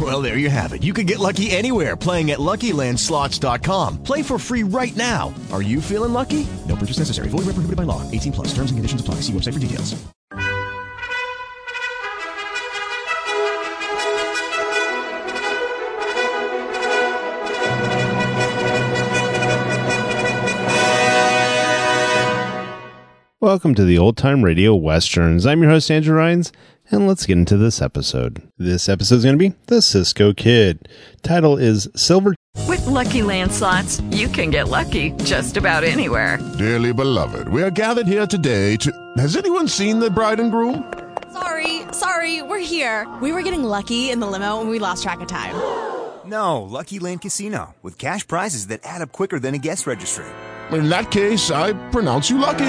Well, there you have it. You can get lucky anywhere playing at LuckyLandSlots.com. Play for free right now. Are you feeling lucky? No purchase necessary. Void where prohibited by law. 18 plus. Terms and conditions apply. See website for details. Welcome to the Old Time Radio Westerns. I'm your host, Andrew Rhynes, and let's get into this episode. This episode is going to be The Cisco Kid. Title is Silver. With Lucky Land slots, you can get lucky just about anywhere. Dearly beloved, we are gathered here today to. Has anyone seen the bride and groom? Sorry, sorry, we're here. We were getting lucky in the limo and we lost track of time. No, Lucky Land Casino, with cash prizes that add up quicker than a guest registry. In that case, I pronounce you lucky.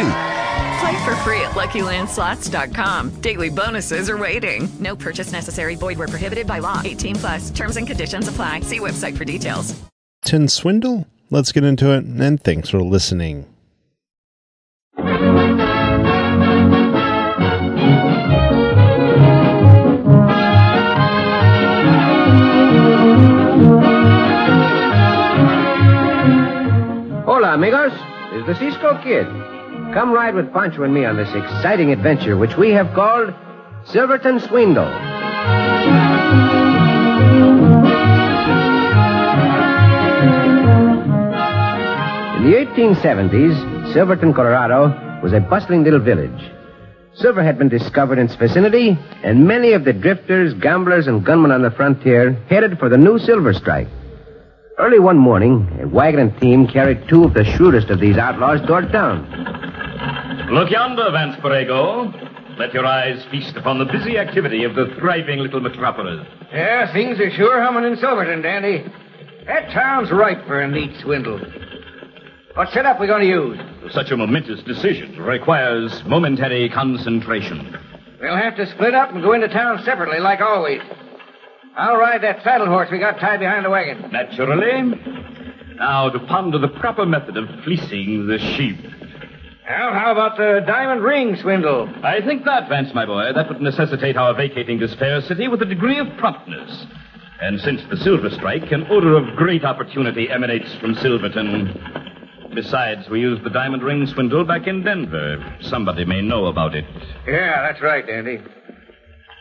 Play for free at LuckyLandSlots.com. Daily bonuses are waiting. No purchase necessary. Void where prohibited by law. 18 plus. Terms and conditions apply. See website for details. Tin Swindle? Let's get into it, and thanks for listening. Hola, amigos. This is the Cisco Kid. Come ride with Pancho and me on this exciting adventure, which we have called Silverton Swindle. In the 1870s, Silverton, Colorado was a bustling little village. Silver had been discovered in its vicinity, and many of the drifters, gamblers, and gunmen on the frontier headed for the new silver strike. Early one morning, a wagon and team carried two of the shrewdest of these outlaws toward town. Look yonder, Vance Borrego. Let your eyes feast upon the busy activity of the thriving little metropolis. Yeah, things are sure humming in Silverton, Dandy. That town's ripe for a neat swindle. What setup are we going to use? Such a momentous decision requires momentary concentration. We'll have to split up and go into town separately, like always. I'll ride that saddle horse we got tied behind the wagon. Naturally. Now, to ponder the proper method of fleecing the sheep. Well, how about the diamond ring swindle? I think not, Vance, my boy. That would necessitate our vacating this fair city with a degree of promptness. And since the silver strike, an odor of great opportunity emanates from Silverton. Besides, we used the diamond ring swindle back in Denver. Somebody may know about it. Yeah, that's right, Dandy.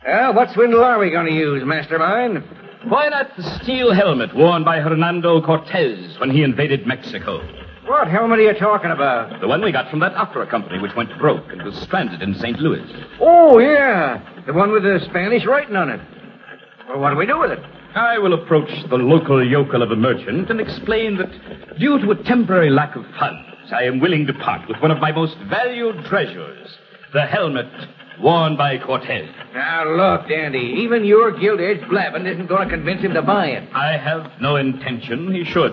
Well, what swindle are we going to use, Mastermind? Why not the steel helmet worn by Hernando Cortez when he invaded Mexico? What helmet are you talking about? The one we got from that opera company which went broke and was stranded in St. Louis. Oh, yeah. The one with the Spanish writing on it. Well, what do we do with it? I will approach the local yokel of a merchant and explain that due to a temporary lack of funds, I am willing to part with one of my most valued treasures, the helmet worn by Cortez. Now, look, Dandy, even your gilt-edged blabbing isn't going to convince him to buy it. I have no intention he should.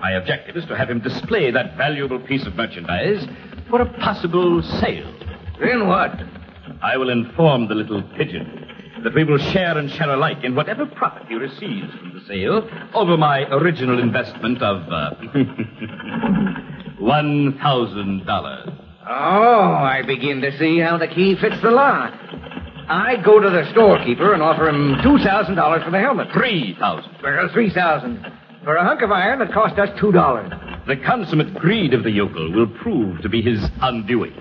My objective is to have him display that valuable piece of merchandise for a possible sale. Then what? I will inform the little pigeon that we will share and share alike in whatever profit he receives from the sale over my original investment of uh, one thousand dollars. Oh, I begin to see how the key fits the lock. I go to the storekeeper and offer him two thousand dollars for the helmet. Three thousand. Well, three thousand. For a hunk of iron that cost us two dollars. The consummate greed of the yokel will prove to be his undoing.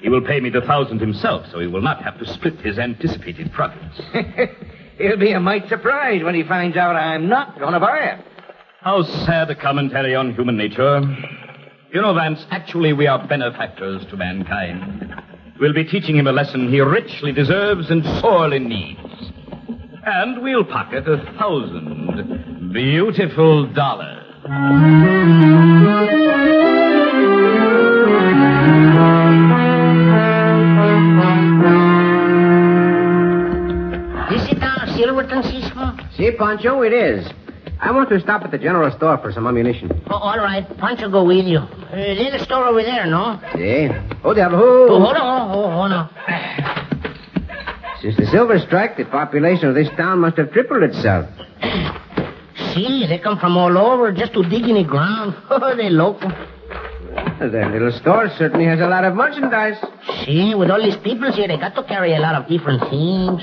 He will pay me the thousand himself, so he will not have to split his anticipated profits. He'll be a mite surprised when he finds out I'm not going to buy it. How sad a commentary on human nature. You know, Vance, actually we are benefactors to mankind. We'll be teaching him a lesson he richly deserves and sorely needs. And we'll pocket a thousand beautiful dollars. This is down Silverton, Cisco? See, Pancho, it is. I want to stop at the general store for some ammunition. Oh, all right. Pancho go with you. Uh, there's a store over there, no? See? Oh, diablo. Oh, hold on. Oh, hold on. Since the silver strike, the population of this town must have tripled itself. See, they come from all over just to dig in the ground. Oh, they local. That little store certainly has a lot of merchandise. See, with all these people here, they got to carry a lot of different things.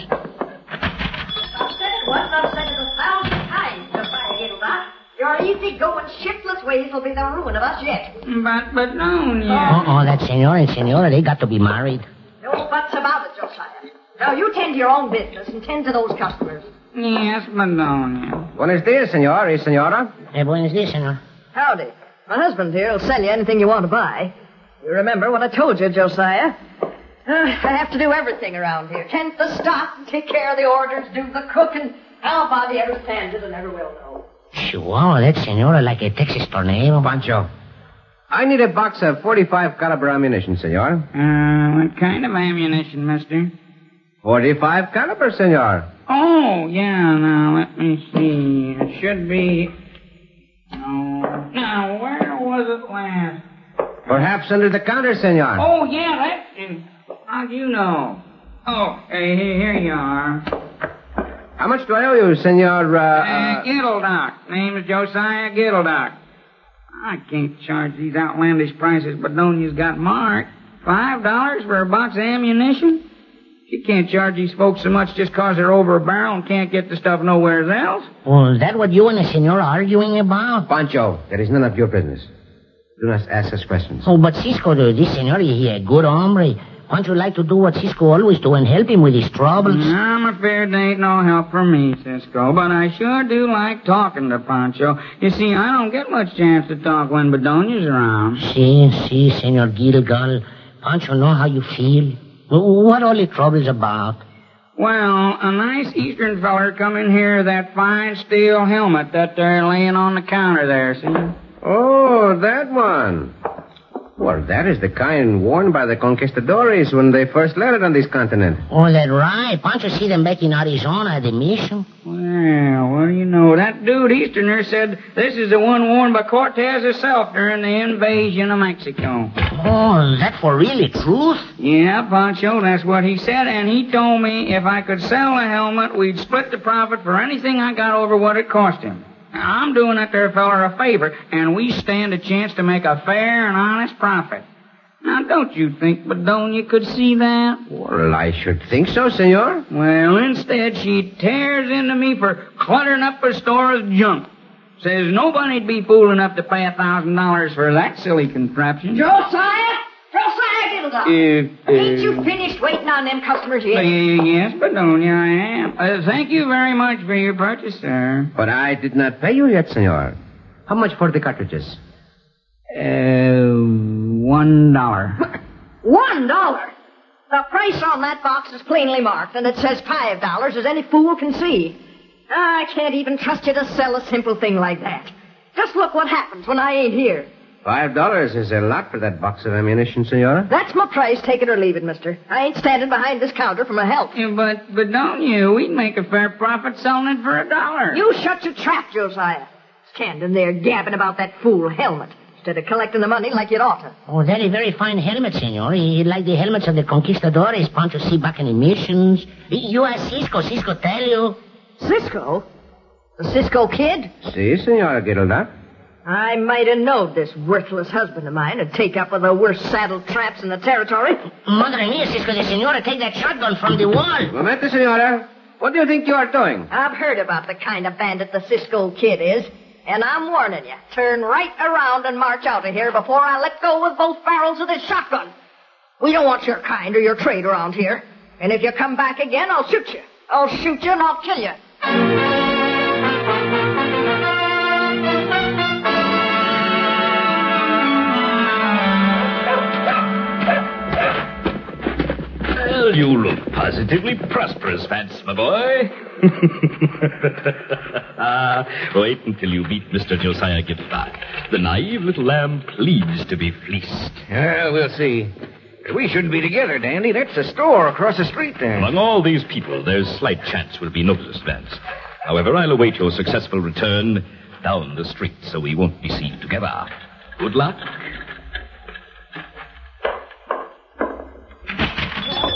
What I've said it a thousand times, Josiah Gilda. Your easy-going, shiftless ways will be the ruin of us yet. But, but no, Oh, oh, that senor and senora, they got to be married. No buts about it, Josiah. Now, you tend to your own business and tend to those customers. Yes, Madonia. Buenos dias, senor y senora. Eh, buenos dias, senor. Howdy. My husband here will sell you anything you want to buy. You remember what I told you, Josiah? Uh, I have to do everything around here. Tend the stock, take care of the orders, do the cooking. How nobody ever stands it and never will know. Wow, that senora like a Texas tornado. Pancho. I need a box of 45 caliber ammunition, senor. Uh, what kind of ammunition, mister? 45 caliber, senor. Oh, yeah, now, let me see. It should be... No. Now, where was it last? Perhaps under the counter, senor. Oh, yeah, that's... How'd you know? Oh, hey, here you are. How much do I owe you, senor, uh... Uh, uh... Gittledock. Name is Josiah Gittledock. I can't charge these outlandish prices but Bedonia's got marked. Five dollars for a box of ammunition? She can't charge these folks so much just 'cause they're over a barrel and can't get the stuff nowhere else. Well, is that what you and the senor are arguing about? Pancho, that is none of your business. Do not ask us questions. Oh, but Cisco, the, this senor, he a good hombre. Don't you like to do what Cisco always do and help him with his troubles? I'm afraid there ain't no help for me, Cisco, but I sure do like talking to Pancho. You see, I don't get much chance to talk when Bedonia's around. See, see, Senor Gilgal. Pancho know how you feel. What all the trouble's about? Well, a nice eastern feller come in here that fine steel helmet that they're laying on the counter there, see? Oh, that one. Well, that is the kind worn by the conquistadores when they first landed on this continent. Oh, that right. Pancho see them back in Arizona at the mission. Well, what do you know? That dude Easterner said this is the one worn by Cortez himself during the invasion of Mexico. Oh, is that for really truth? Yeah, Pancho, that's what he said, and he told me if I could sell the helmet, we'd split the profit for anything I got over what it cost him. Now, I'm doing that there feller a favor, and we stand a chance to make a fair and honest profit. Now, don't you think Bedonia could see that? Well, I should think so, senor. Well, instead, she tears into me for cluttering up her store of junk. Says nobody'd be fool enough to pay a thousand dollars for that silly contraption. Josiah! Josiah Gilda! If, uh, Ain't you finished waiting on them customers uh, yet? yes, Bedonia, I am. Uh, thank you very much for your purchase, sir. But I did not pay you yet, senor. How much for the cartridges? Uh, one dollar. One dollar? The price on that box is plainly marked, and it says five dollars, as any fool can see. I can't even trust you to sell a simple thing like that. Just look what happens when I ain't here. Five dollars is a lot for that box of ammunition, senora. That's my price. Take it or leave it, mister. I ain't standing behind this counter for my help. Yeah, but, but don't you? We'd make a fair profit selling it for a dollar. You shut your trap, Josiah. Standing there gabbing about that fool helmet instead of collecting the money like you'd to. Oh, that is very fine helmet, senor. He like the helmets of the conquistadores, Pancho see back in the missions. You ask Cisco, Cisco tell you. Cisco? The Cisco kid? Si, senora Gilda. I might have knowed this worthless husband of mine would take up with the worst saddle traps in the territory. Mother Madre mia, Cisco, the senora take that shotgun from the wall. Momento, senora. What do you think you are doing? I've heard about the kind of bandit the Cisco kid is, and I'm warning you. Turn right around and march out of here before I let go with both barrels of this shotgun. We don't want your kind or your trade around here. And if you come back again, I'll shoot you. I'll shoot you and I'll kill you. Well, you look positively prosperous, Vance, my boy. ah, wait until you meet Mr. Josiah Gittleback. The naive little lamb pleads to be fleeced. Yeah, we'll see. We shouldn't be together, Dandy. That's the store across the street there. Among all these people, there's slight chance we'll be noticed, Vance. However, I'll await your successful return down the street so we won't be seen together. Good luck.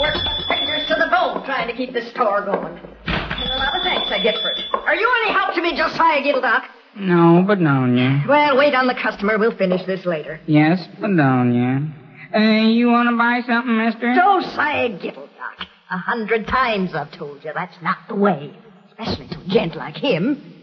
Work my fingers to the bone trying to keep this store going. And a lot of thanks I get for it. Are you any help to me, Josiah Gittledock? No, Bedonia. Well, wait on the customer. We'll finish this later. Yes, Bedonia. Uh, you want to buy something, mister? Josiah Gittledock. A hundred times I've told you that's not the way. Especially to a gent like him.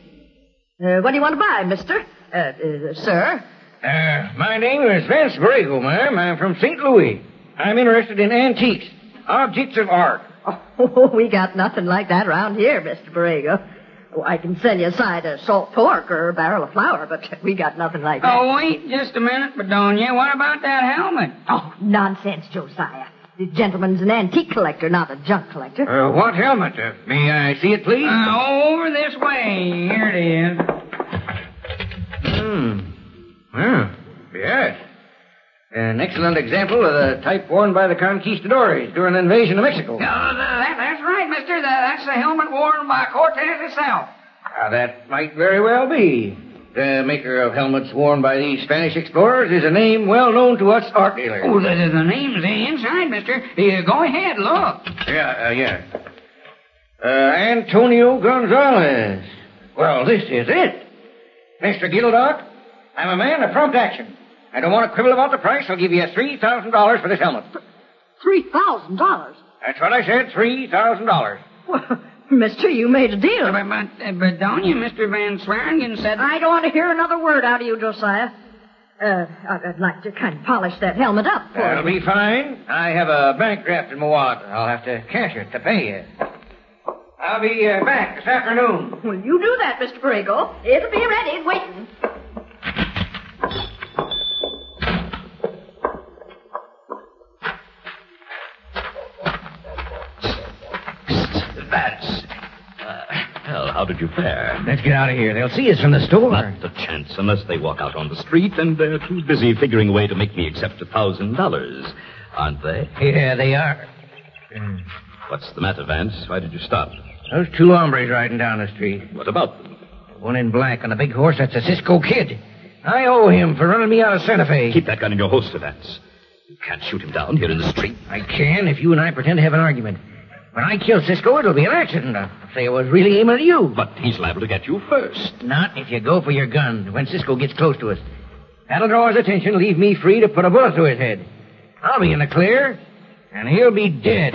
Uh, what do you want to buy, mister? Uh, uh, sir? Uh, my name is Vance Borrego, ma'am. I'm from St. Louis. I'm interested in antiques, objects of art. Oh, we got nothing like that around here, Mr. Borrego. Oh, I can sell you a side of salt pork or a barrel of flour, but we got nothing like that. Oh, wait just a minute, Bedonia. What about that helmet? Oh, nonsense, Josiah. This gentleman's an antique collector, not a junk collector. Uh, what helmet? Uh, may I see it, please? Uh, over this way. Here it is. Hmm. Yeah. Yes. An excellent example of the type worn by the conquistadores during the invasion of Mexico. Uh, that, that's right, mister. That, that's the helmet worn by Cortez himself. Now, that might very well be. The maker of helmets worn by these Spanish explorers is a name well known to us art dealers. Oh, the, the, the name's inside, mister. Uh, go ahead, look. Yeah, uh, yeah. Uh, Antonio Gonzalez. Well, this is it. Mr. Gittledock, I'm a man of prompt action. I don't want to quibble about the price. I'll give you $3,000 for this helmet. Three thousand dollars. That's what I said, $3,000. Well, mister, you made a deal. But, but don't you, Mr. Van Swearingen said... I don't want to hear another word out of you, Josiah. Uh, I'd I'd like to kind of polish that helmet up for That'll you. be fine. I have a bank draft in my wallet. I'll have to cash it to pay you. I'll be uh, back this afternoon. Will you do that, Mr. Borrego? It'll be ready, waiting. How did you fare? Uh, let's get out of here. They'll see us from the store. Not a chance unless they walk out on the street and they're too busy figuring a way to make me accept a thousand dollars, aren't they? Yeah, they are. Hmm. What's the matter, Vance? Why did you stop? Those two hombres riding down the street. What about them? One in black on a big horse, that's a Cisco kid. I owe him for running me out of Santa Fe. Keep that gun in your holster, Vance. You can't shoot him down here in the street. I can if you and I pretend to have an argument. When I kill Cisco, it'll be an accident. I'll say I was really aiming at you. But he's liable to get you first. Not if you go for your gun when Cisco gets close to us. That'll draw his attention, leave me free to put a bullet through his head. I'll be in the clear, and he'll be dead.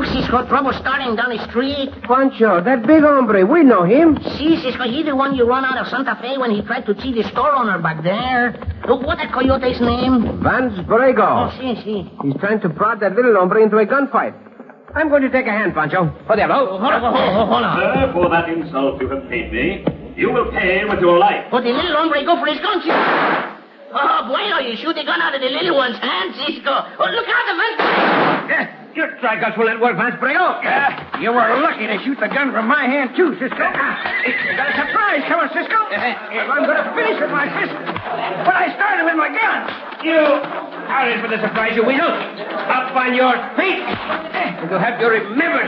Look, Cisco, trouble starting down the street. Pancho, that big hombre, we know him. See, Cisco, he the one you run out of Santa Fe when he tried to cheat the store owner back there. Look, what that coyote's name? Vance Borrego. Oh, see, see. He's trying to prod that little hombre into a gunfight. I'm going to take a hand, Pancho. For the Hold on, hold on, hold on. Sir, for that insult you have paid me, you will pay him with your life. But the little hombre go for his gun, Cisco. Oh, bueno, you shoot the gun out of the little one's hand, Cisco. Oh, look out, the man. Eh, your tricuts will let work, Vance Borrego. Eh. you were lucky to shoot the gun from my hand, too, Cisco. Eh. You got a surprise coming, Cisco. I'm going to finish with my fist. But I started with my gun. You in for the surprise, you weasel. Up on your feet. And you'll have to remember.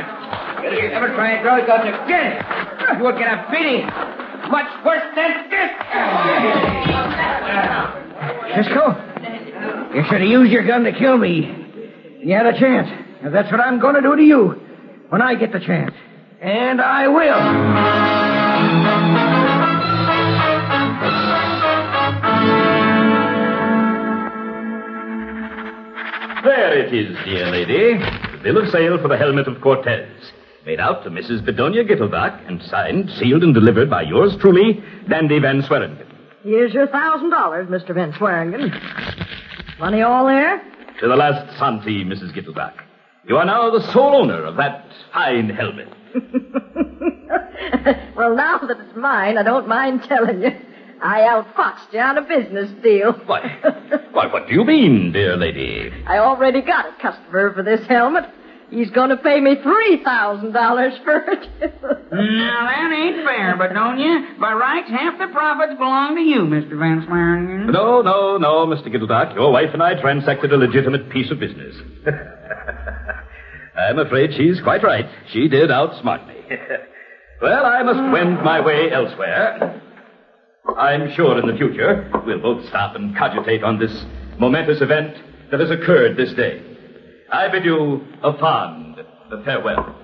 If you ever try and draw throw guns again, you will get a beating much worse than this. Cisco, you should have used your gun to kill me. You had a chance. And that's what I'm going to do to you when I get the chance. And I will. There it is, dear lady. The bill of sale for the helmet of Cortez. Made out to Mrs. Bedonia Gittleback and signed, sealed, and delivered by yours truly, Dandy Van Swearingen. Here's your thousand dollars, Mr. Van Swearingen. Money all there? To the last centime, Mrs. Gittleback. You are now the sole owner of that fine helmet. well, now that it's mine, I don't mind telling you. I outfoxed you on a business deal. Why, why, what do you mean, dear lady? I already got a customer for this helmet. He's going to pay me $3,000 for it. now, that ain't fair, but don't you? By rights, half the profits belong to you, Mr. Van Swearingen. No, no, no, Mr. Gittledock. Your wife and I transacted a legitimate piece of business. I'm afraid she's quite right. She did outsmart me. well, I must wend my way elsewhere. I'm sure in the future we'll both stop and cogitate on this momentous event that has occurred this day. I bid you a fond farewell.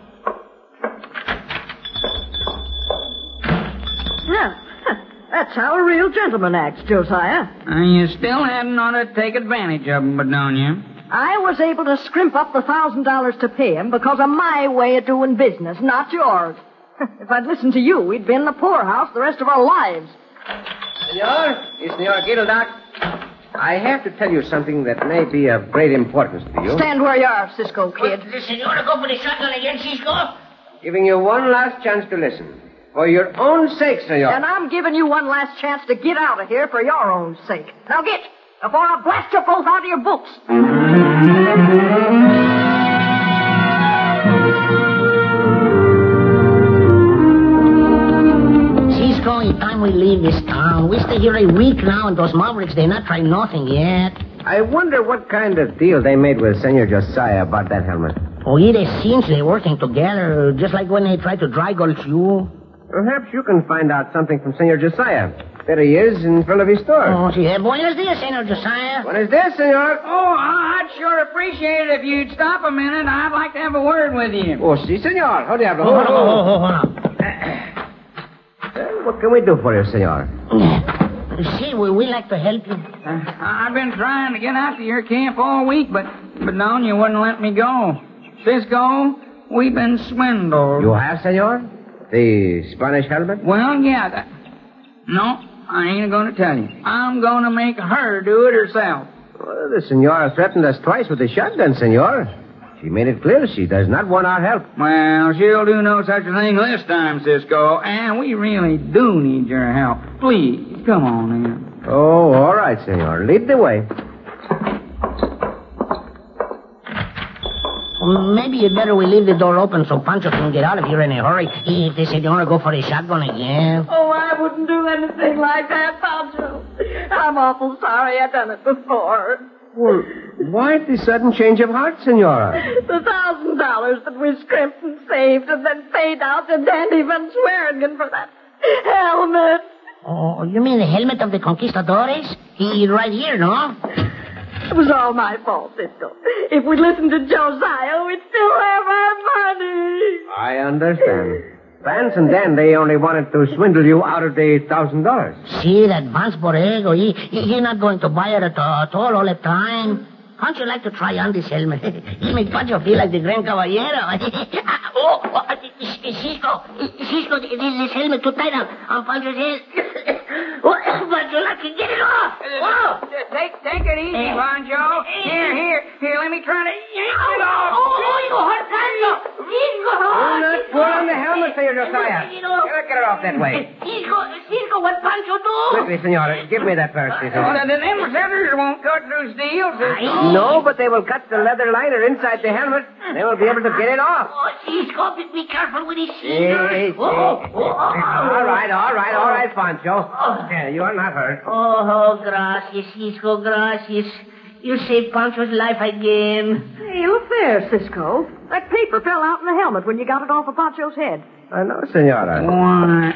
Yeah, that's how a real gentleman acts, Josiah. And you still hadn't ought to take advantage of him, but don't you? I was able to scrimp up the thousand dollars to pay him because of my way of doing business, not yours. if I'd listened to you, we'd be in the poorhouse the rest of our lives. Senor, it's Senor Gittledock. I have to tell you something that may be of great importance to you. Stand where you are, Cisco kid. The to go for the shotgun again, Cisco? Giving you one last chance to listen. For your own sake, senor. And I'm giving you one last chance to get out of here for your own sake. Now get, before I blast you both out of your boots. Time we leave this town. We stay here a week now, and those Mavericks, they're not trying nothing yet. I wonder what kind of deal they made with Senor Josiah about that helmet. Oh, yeah, they seems they're working together, just like when they tried to dry gulch you. Perhaps you can find out something from Senor Josiah. There he is in front of his store. Oh, sí. Eh, buenos dias, Senor Josiah. Buenos dias, senor. Oh, I'd sure appreciate it if you'd stop a minute. I'd like to have a word with you. Oh, si, senor. How diablo? Oh, oh, oh, oh, hold on. Well, what can we do for you, senor? See, we, we like to help you. Uh, I've been trying to get out to your camp all week, but but no, you wouldn't let me go. Cisco, we've been swindled. You have, senor? The Spanish helmet? Well, yeah. That... No, I ain't going to tell you. I'm going to make her do it herself. Well, the senora threatened us twice with a shotgun, senor. She made it clear she does not want our help. Well, she'll do no such a thing this time, Cisco, and we really do need your help. Please, come on in. Oh, all right, senor. Lead the way. Well, maybe you'd better we leave the door open so Pancho can get out of here in a hurry. If the senora go for a shotgun again. Oh, I wouldn't do anything like that, Pancho. I'm awful sorry I done it before. Well, why the sudden change of heart, senora? The thousand dollars that we scrimped and saved and then paid out to Dandy Van Swearingen for that helmet. Oh, you mean the helmet of the conquistadores? He right here, no? It was all my fault, Cisco. If we'd listened to Josiah, we'd still have our money. I understand. Vance and Dan, they only wanted to swindle you out of the thousand dollars. See, that Vance Borrego, he, he, he not going to buy it at, at all all the time. How'd you like to try on this helmet? he make Pancho feel like the Gran Caballero. oh, oh, uh, uh, Cisco, Cisco, this, this helmet too tight on, on Pancho's head. oh, Pancho, like to get it off. Oh. Take, take it easy, eh. Pancho. Here, here, here, let me try to yank it off. Oh, oh, you hurt Pancho. Cisco. Do not pull on the helmet, Senor Josiah. You. Get it off that way. Cisco, Cisco, what Pancho do? Quickly, senora. Give me that first, Oh, senor. the, the them scissors won't cut through steel, Cisco. No, but they will cut the leather liner inside the helmet. They will be able to get it off. Oh, Cisco, be, be careful with his Hey, scissors. hey. Oh, oh, oh. All right, all right, all oh. right, Pancho. Oh. Yeah, you are not hurt. Oh, gracias, Cisco, gracias. You saved Pancho's life again. Hey, look there, Cisco. That paper fell out in the helmet when you got it off of Pancho's head. I know, senora. Why,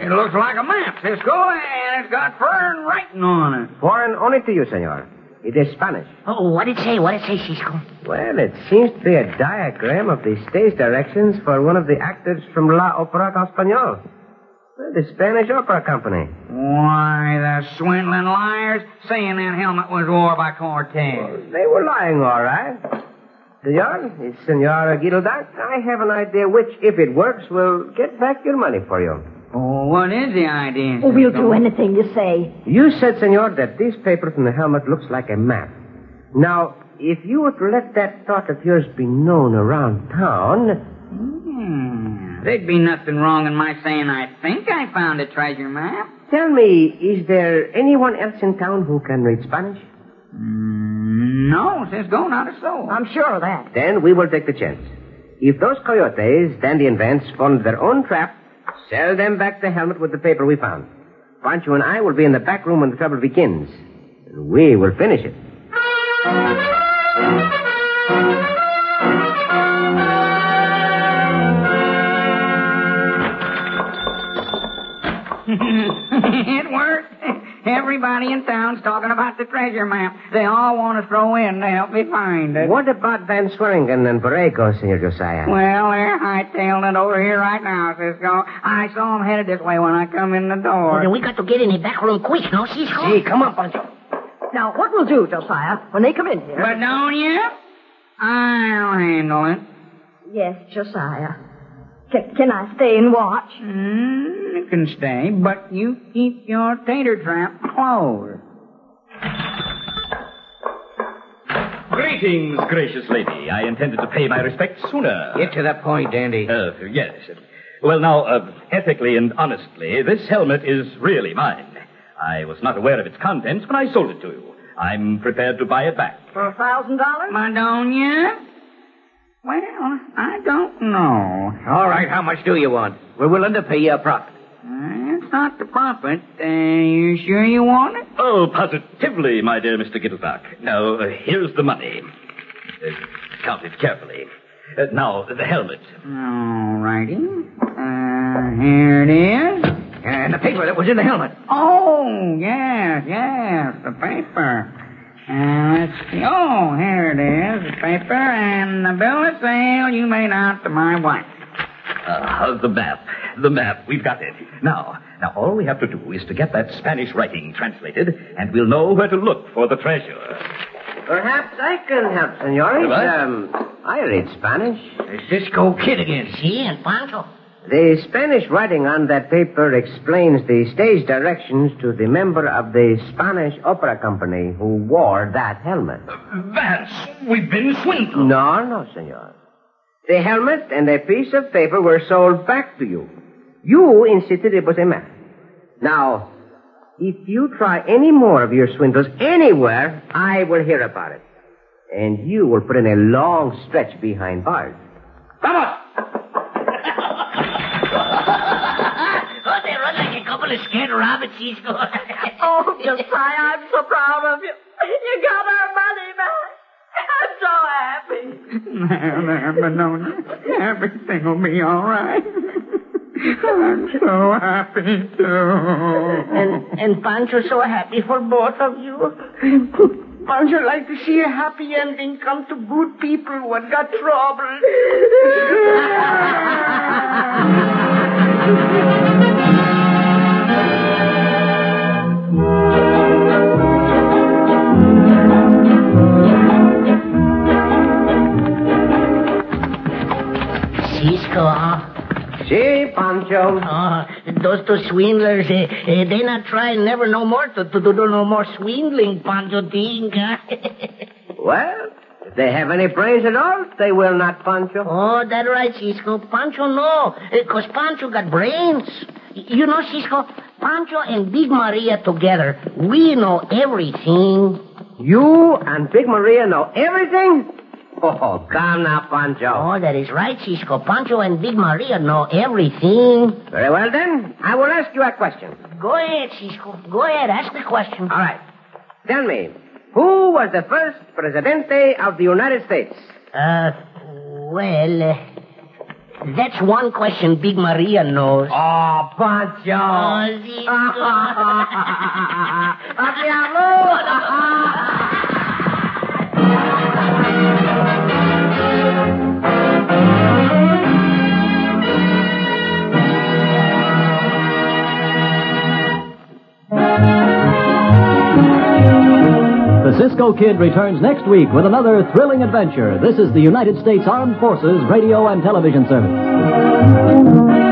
it looks like a map, Cisco, and it's got foreign writing on it. Foreign only to you, senor. It is Spanish. Oh, what did it say? What did it say, Cisco? Well, it seems to be a diagram of the stage directions for one of the actors from La Opera Español. Well, the Spanish Opera Company. Why, the swindling liars saying that helmet was wore by Cortez. They were lying, all right. Senor, it's Senora Gittledock. I have an idea which, if it works, will get back your money for you. Oh, what is the idea? Oh, we'll do anything you say. You said, senor, that this paper from the helmet looks like a map. Now, if you were to let that thought of yours be known around town, Hmm. There'd be nothing wrong in my saying I think I found a treasure map. Tell me, is there anyone else in town who can read Spanish? Mm, no, Cisco, not a soul. I'm sure of that. Then we will take the chance. If those coyotes, Dandy and Vance, fall into their own trap, sell them back the helmet with the paper we found. Pancho and I will be in the back room when the trouble begins. And we will finish it. it Everybody in town's talking about the treasure map. They all want to throw in to help me find it. What about Van Swearingen and Borrego, Senor Josiah? Well, they're hightailing it over here right now, Cisco. I saw them headed this way when I come in the door. Well, then we got to get in the back room quick, no, Cisco? See, come on, Pancho. Now, what we'll do, Josiah, when they come in here. But don't you? I'll handle it. Yes, Josiah. Can, can I stay and watch? Mm, you can stay, but you keep your tater trap closed. Greetings, gracious lady. I intended to pay my respects sooner. Get to the point, Dandy. Uh, yes. Well, now, uh, ethically and honestly, this helmet is really mine. I was not aware of its contents when I sold it to you. I'm prepared to buy it back. For a thousand dollars? Madonia? Well, I don't know. All right, how much do you want? We're willing to pay you a profit. Uh, it's not the profit. Uh, you sure you want it? Oh, positively, my dear Mr. Gittleback. Now, uh, here's the money. Uh, count it carefully. Uh, now, the helmet. All righty. Uh, here it is. And the paper that was in the helmet. Oh, yes, yes, the paper. Uh, let's see. Oh, here it is, the paper and the bill of sale you made out to my wife. Uh, the map. The map. We've got it. Now, now, all we have to do is to get that Spanish writing translated, and we'll know where to look for the treasure. Perhaps I can help, senores. Um, I read Spanish. Cisco Kid again. See, and Pancho. The Spanish writing on that paper explains the stage directions to the member of the Spanish Opera Company who wore that helmet. Vance, we've been swindled. No, no, senor. The helmet and a piece of paper were sold back to you. You insisted it was a man. Now, if you try any more of your swindles anywhere, I will hear about it. And you will put in a long stretch behind bars. Vamos! Like a couple of scared rabbits, Oh, Josiah, I'm so proud of you. You got our money back. I'm so happy. There, there, Madonia. Everything will be all right. I'm so happy, too. and, and Pancho's so happy for both of you. Pancho like to see a happy ending come to good people who had got trouble. Cisco, huh? Si, Pancho. Oh, those two swindlers, eh, eh, they not try never no more to, to do no more swindling, Pancho think, huh? Well, if they have any brains at all, they will not, Pancho. oh, that right, Cisco. Pancho no, because Pancho got brains. You know, Cisco, Pancho and Big Maria together, we know everything. You and Big Maria know everything? Oh, come now, Pancho. Oh, that is right, Cisco. Pancho and Big Maria know everything. Very well, then. I will ask you a question. Go ahead, Cisco. Go ahead, ask the question. All right. Tell me, who was the first presidente of the United States? Uh, well, uh, that's one question Big Maria knows. Oh, Pancho. Oh, Cisco. The Cisco Kid returns next week with another thrilling adventure. This is the United States Armed Forces Radio and Television Service.